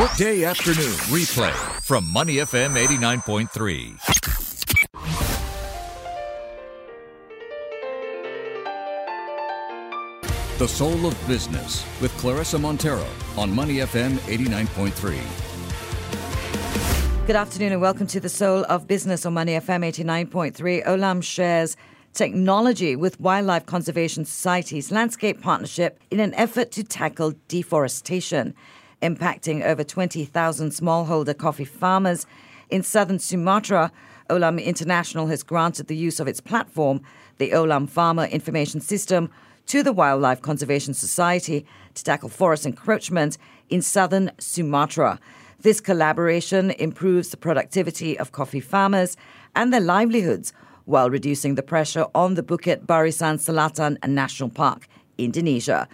Workday afternoon replay from Money FM 89.3. The Soul of Business with Clarissa Montero on Money FM 89.3. Good afternoon and welcome to the Soul of Business on Money FM 89.3. Olam shares technology with Wildlife Conservation Society's landscape partnership in an effort to tackle deforestation, impacting over 20,000 smallholder coffee farmers in southern Sumatra. Olam International has granted the use of its platform, the Olam Farmer Information System, to the Wildlife Conservation Society to tackle forest encroachment in southern Sumatra. This collaboration improves the productivity of coffee farmers and their livelihoods while reducing the pressure on the Bukit Barisan Selatan National Park, Indonesia.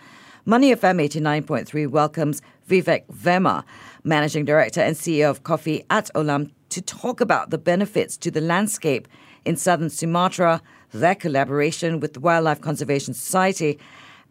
Money FM 89.3 welcomes Vivek Verma, Managing Director and CEO of Coffee at Olam, to talk about the benefits to the landscape in southern Sumatra, their collaboration with the Wildlife Conservation Society,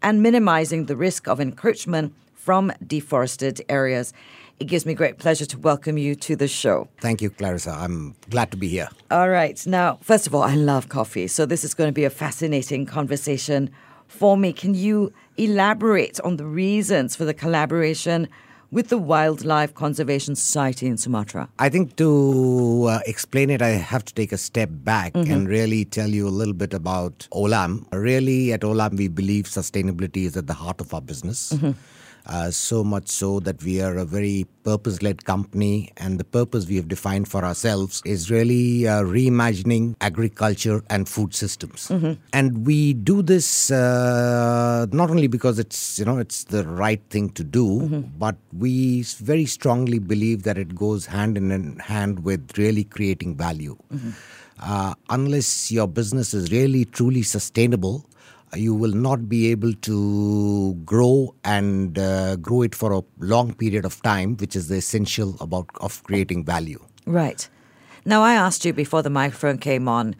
and minimizing the risk of encroachment from deforested areas. It gives me great pleasure to welcome you to the show. Thank you, Clarissa. I'm glad to be here. All right. Now, first of all, I love coffee. So, this is going to be a fascinating conversation for me. Can you elaborate on the reasons for the collaboration with the Wildlife Conservation Society in Sumatra? I think to uh, explain it, I have to take a step back Mm-hmm. and really tell you a little bit about Olam. Really, at Olam, we believe sustainability is at the heart of our business. Mm-hmm. Uh, so much so that we are a very purpose led company, and the purpose we have defined for ourselves is really uh, reimagining agriculture and food systems. Mm-hmm. And we do this uh, not only because it's you know it's the right thing to do, Mm-hmm. but we very strongly believe that it goes hand in hand with really creating value. Mm-hmm. Uh, unless your business is really truly sustainable, you will not be able to grow and uh, grow it for a long period of time, which is the essential about of creating value. Right. Now, I asked you before the microphone came on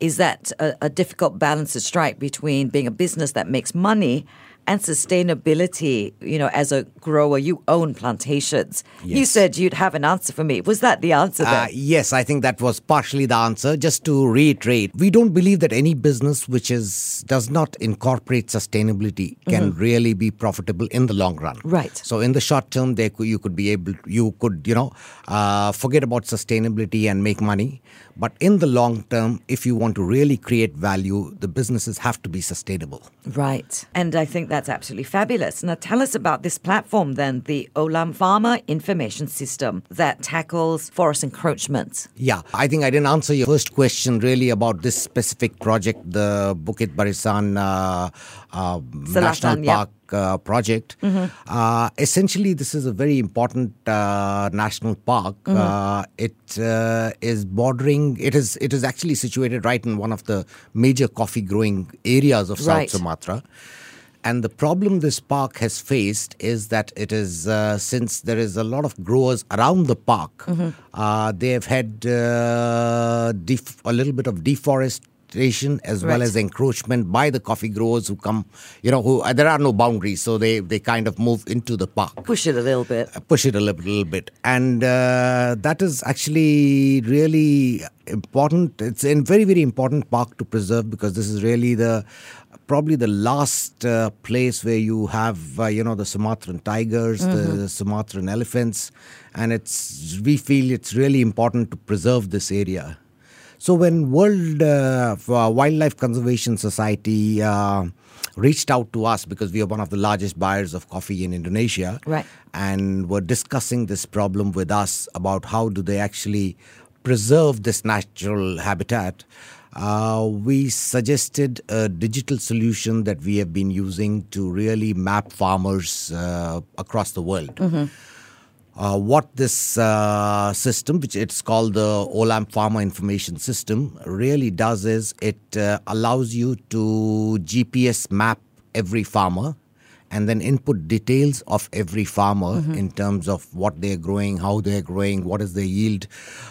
is that a, a difficult balance to strike between being a business that makes money and sustainability, you know, as a grower, you own plantations. You said you'd have an answer for me. Was that the answer then? Uh, yes, I think that was partially the answer. Just to reiterate, we don't believe that any business which is does not incorporate sustainability can really be profitable in the long run. Right. So in the short term, there could, you could be able, you could you know uh, forget about sustainability and make money. But in the long term, if you want to really create value, the businesses have to be sustainable. Right. And I think that's absolutely fabulous. Now, tell us about this platform then, the Olam Farmer Information System that tackles forest encroachments. Yeah, I think I didn't answer your first question really about this specific project, the Bukit Barisan uh, uh, National yeah. Park uh, project. Uh, essentially, this is a very important uh, national park. Uh, it uh, is bordering. It is. It is actually situated right in one of the major coffee growing areas of Right. South Sumatra. And the problem this park has faced is that it is uh, since there is a lot of growers around the park, uh, they have had uh, def- a little bit of as well as encroachment by the coffee growers who come, you know, who uh, there are no boundaries, so they they kind of move into the park Push it a little bit. push it a little, little bit. And uh, that is actually really important. It's a very, very important park to preserve because this is really the probably the last uh, place where you have uh, you know the Sumatran tigers, the Sumatran elephants, and it's we feel it's really important to preserve this area. So when World uh, Wildlife Conservation Society uh, reached out to us because we are one of the largest buyers of coffee in Indonesia, Right. and were discussing this problem with us about how do they actually preserve this natural habitat. Uh, we suggested a digital solution that we have been using to really map farmers uh, across the world. Uh, what this uh, system, which it's called the Olam Farmer Information System, really does is it uh, allows you to GPS map every farmer and then input details of every farmer in terms of what they're growing, how they're growing, what is their yield,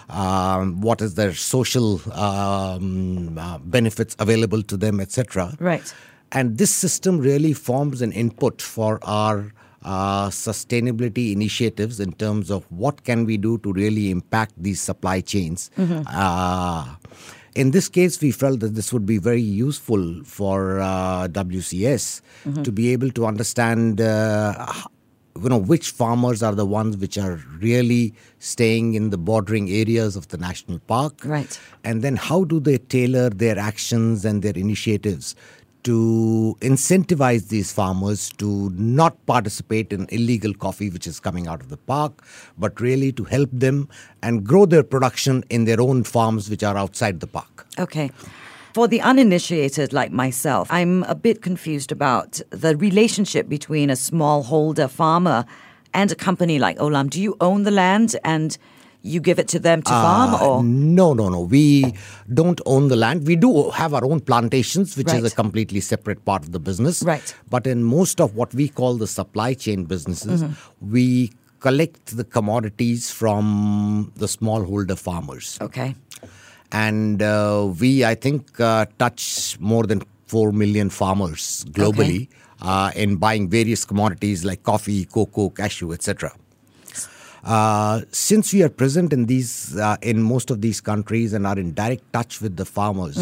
um, what is their social um, uh, benefits available to them, etc. Right. And this system really forms an input for our uh, sustainability initiatives in terms of what can we do to really impact these supply chains. Uh, in this case, we felt that this would be very useful for uh, WCS to be able to understand uh, you know which farmers are the ones which are really staying in the bordering areas of the national park Right. and then how do they tailor their actions and their initiatives to incentivize these farmers to not participate in illegal coffee which is coming out of the park but really to help them and grow their production in their own farms which are outside the park Okay. For the uninitiated like myself, I'm a bit confused about the relationship between a smallholder farmer and a company like Olam. Do you own the land and you give it to them to farm Uh, or no, no, no. We don't own the land. We do have our own plantations, which is a completely separate part of the business. Right. But in most of what we call the supply chain businesses, Mm-hmm. we collect the commodities from the smallholder farmers. Okay. And uh, we, I think, uh, touch more than 4 million farmers globally uh, in buying various commodities like coffee, cocoa, cashew, etc. Uh, since we are present in these uh, in most of these countries and are in direct touch with the farmers,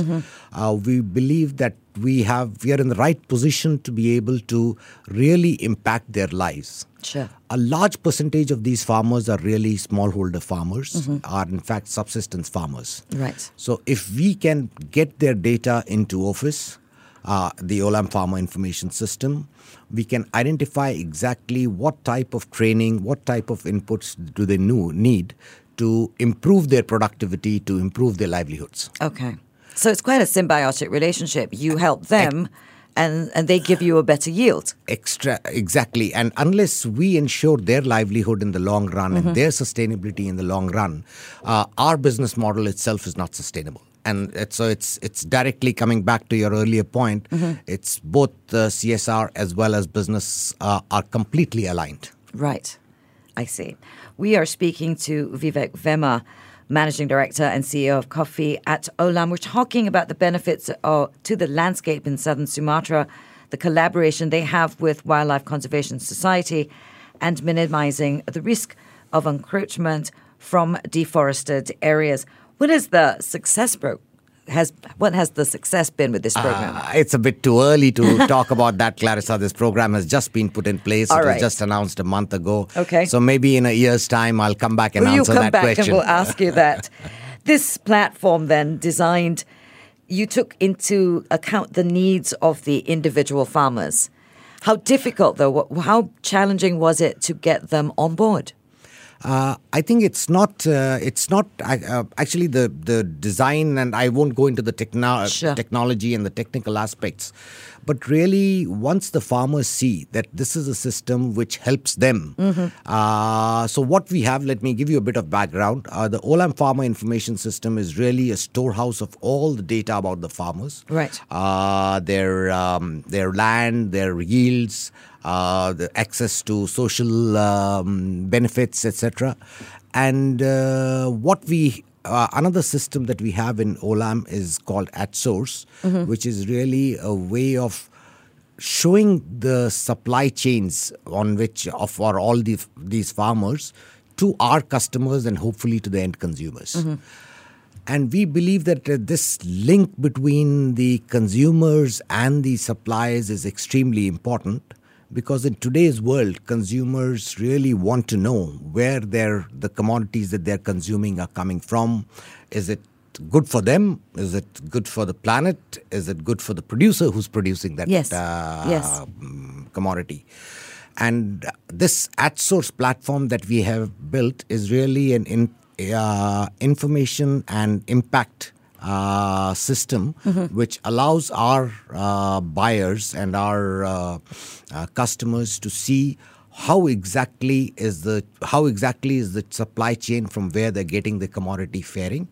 uh, we believe that we have we are in the right position to be able to really impact their lives. Sure. A large percentage of these farmers are really smallholder farmers, are in fact subsistence farmers. Right. So if we can get their data into OFIS, uh, the Olam Farmer Information System, we can identify exactly what type of training, what type of inputs do they need to improve their productivity, to improve their livelihoods. Okay. So it's quite a symbiotic relationship. You help them and, and they give you a better yield. Extra exactly, and unless we ensure their livelihood in the long run and their sustainability in the long run, uh, our business model itself is not sustainable. And it's, so it's it's directly coming back to your earlier point. It's both uh, CSR as well as business uh, are completely aligned. Right. I see. We are speaking to Vivek Verma, Managing Director and CEO of Coffee at Olam. We're talking about the benefits uh, to the landscape in southern Sumatra, the collaboration they have with Wildlife Conservation Society, and minimizing the risk of encroachment from deforested areas. What is the success bro- has what has the success been with this program? Uh, it's a bit too early to talk about that, Clarissa. This program has just been put in place. All it right. was just announced a month ago. Okay. So maybe in a year's time, I'll come back and Will you answer come that back question. and we'll ask you that? this platform then designed, you took into account the needs of the individual farmers. How difficult though? How challenging was it to get them on board? Uh, I think it's not. Uh, it's not uh, actually the the design, and I won't go into the techno- Sure. technology and the technical aspects. But really, once the farmers see that this is a system which helps them, uh, so what we have, let me give you a bit of background. Uh, the Olam Farmer Information System is really a storehouse of all the data about the farmers, Right. uh, their um, their land, their yields, uh, the access to social um, benefits, etc. And uh, what we uh, another system that we have in Olam is called AtSource, which is really a way of showing the supply chains on which of for all the, these farmers to our customers and hopefully to the end consumers. And we believe that uh, this link between the consumers and the suppliers is extremely important because in today's world, consumers really want to know where their the commodities that they're consuming are coming from. Is it good for them? Is it good for the planet? Is it good for the producer who's producing that Yes. uh, Yes. mm, commodity? And this AtSource platform that we have built is really an in, uh, information and impact uh, system which allows our uh, buyers and our uh, uh, customers to see how exactly is the how exactly is the supply chain from where they're getting the commodity faring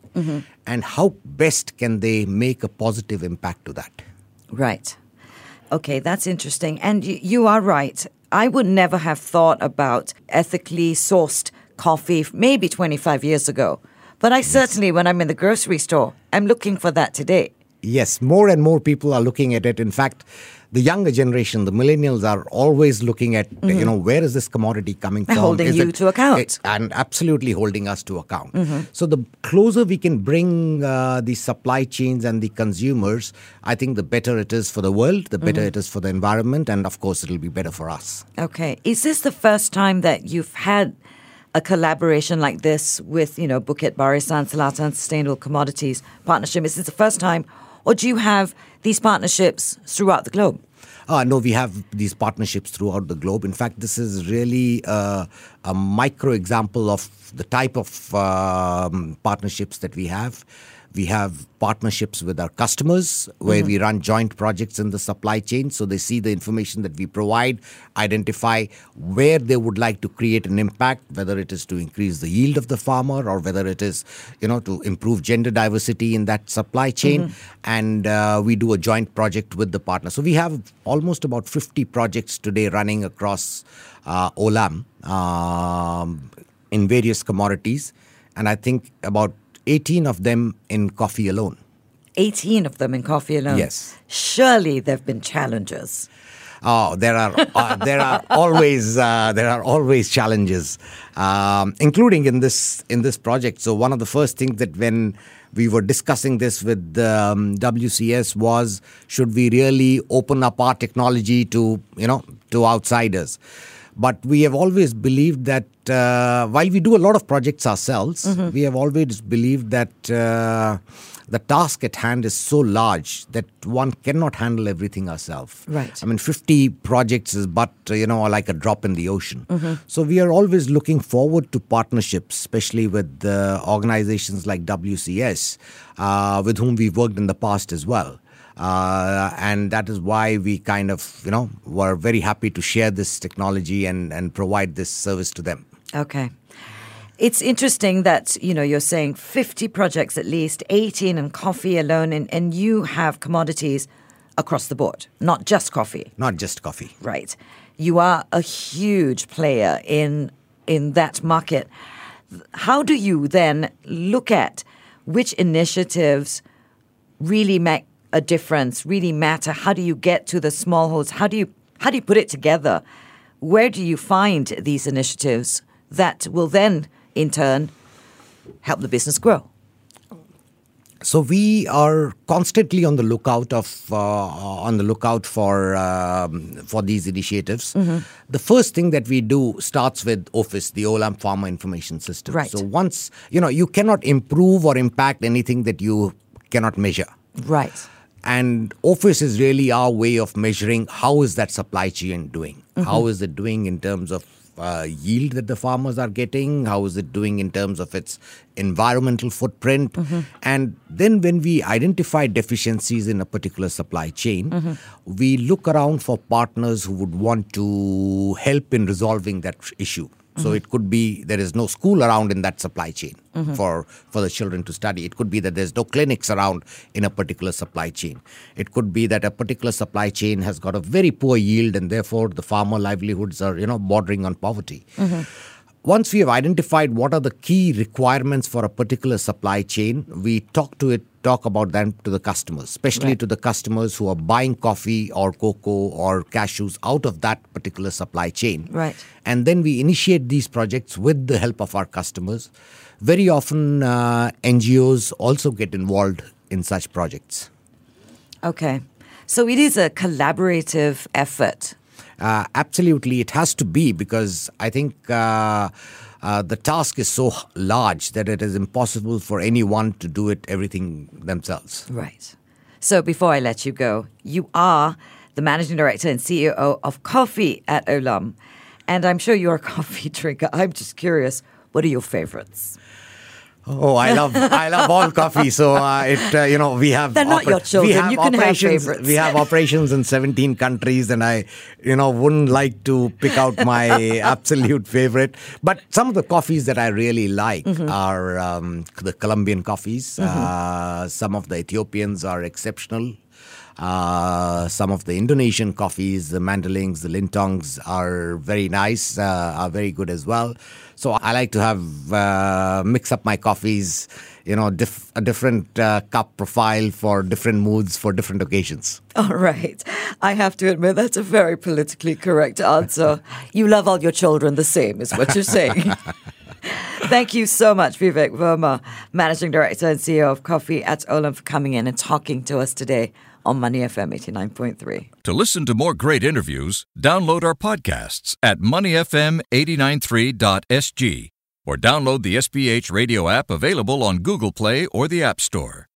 and how best can they make a positive impact to that Right. Okay, that's interesting. And you, you are right. I would never have thought about ethically sourced coffee maybe 25 years ago. But I certainly, when I'm in the grocery store, I'm looking for that today. Yes, more and more people are looking at it. In fact, the younger generation, the millennials, are always looking at you mm-hmm. know where is this commodity coming from? holding Is you to account. it's- and absolutely holding us to account. Mm-hmm. So the closer we can bring uh, the supply chains and the consumers, I think the better it is for the world, the better mm-hmm. it is for the environment, and of course it'll be better for us. Okay. Is this the first time that you've had a collaboration like this with, you know, Bukit Barisan Selatan Sustainable Commodities Partnership? Is this the first time, or do you have these partnerships throughout the globe? Uh, no, we have these partnerships throughout the globe. In fact, this is really uh, a micro example of the type of um, partnerships that we have. We have partnerships with our customers where we run joint projects in the supply chain. So they see the information that we provide, identify where they would like to create an impact, whether it is to increase the yield of the farmer or whether it is, you know, to improve gender diversity in that supply chain. And uh, we do a joint project with the partner. So we have almost about 50 projects today running across uh, Olam um, in various commodities. And I think about 18 of them in coffee alone. 18 of them in coffee alone. Yes. Surely there have been challenges. Oh, there are uh, there are always uh, there are always challenges, um, including in this in this project. So one of the first things that when we were discussing this with um, WCS was should we really open up our technology to you know to outsiders? But we have always believed that uh, while we do a lot of projects ourselves, we have always believed that uh, the task at hand is so large that one cannot handle everything ourselves. Right. I mean, 50 projects is but, you know, like a drop in the ocean. So we are always looking forward to partnerships, especially with uh, organizations like WCS, uh, with whom we've worked in the past as well. Uh, and that is why we kind of, you know, were very happy to share this technology and, and provide this service to them. Okay. It's interesting that, you know, you're saying 50 projects at least, 18 in coffee alone, and, and you have commodities across the board, not just coffee. Not just coffee. Right. You are a huge player in in that market. How do you then look at which initiatives really make a difference, really matter? How do you get to the smallholds? How do you how do you put it together? Where do you find these initiatives that will then in turn help the business grow? So we are constantly on the lookout of uh, on the lookout for um, for these initiatives. The first thing that we do starts with OFIS, the Olam Farmer Information System. Right. So once you know you cannot improve or impact anything that you cannot measure. Right. And OFIS is really our way of measuring how is that supply chain doing? Mm-hmm. How is it doing in terms of uh, yield that the farmers are getting? How is it doing in terms of its environmental footprint? Mm-hmm. And then when we identify deficiencies in a particular supply chain, mm-hmm. we look around for partners who would want to help in resolving that issue. So mm-hmm. it could be there is no school around in that supply chain mm-hmm. for, for the children to study. It could be that there's no clinics around in a particular supply chain. It could be that a particular supply chain has got a very poor yield and therefore the farmer livelihoods are, you know, bordering on poverty. Mm-hmm. Once we have identified what are the key requirements for a particular supply chain, we talk to it, talk about them to the customers, especially Right. to the customers who are buying coffee or cocoa or cashews out of that particular supply chain. Right. And then we initiate these projects with the help of our customers. Very often, uh, NGOs also get involved in such projects. Okay. So it is a collaborative effort. Uh, absolutely, it has to be because I think uh, uh, the task is so large that it is impossible for anyone to do it everything themselves. Right. So before I let you go, you are the managing director and CEO of Coffee at Olam. And I'm sure you're a coffee drinker. I'm just curious, what are your favorites? Oh, I love I love all coffee. So uh, it uh, you know we have They're not your children. We have You can have operations. favorites. we have operations in 17 countries, and I you know wouldn't like to pick out my absolute favorite. But some of the coffees that I really like Mm-hmm. are um, the Colombian coffees. Uh, some of the Ethiopians are exceptional. Uh, some of the Indonesian coffees, the Mandhelings, the lintongs are very nice, uh, are very good as well. So I like to have uh, mix up my coffees, you know, diff- a different uh, cup profile for different moods for different occasions. All right. I have to admit that's a very politically correct answer. you love all your children the same, is what you're saying. Thank you so much, Vivek Verma, Managing Director and CEO of Coffee at Olam, for coming in and talking to us today on Money FM 89.3. To listen to more great interviews, download our podcasts at moneyfm893.sg or download the SPH radio app available on Google Play or the App Store.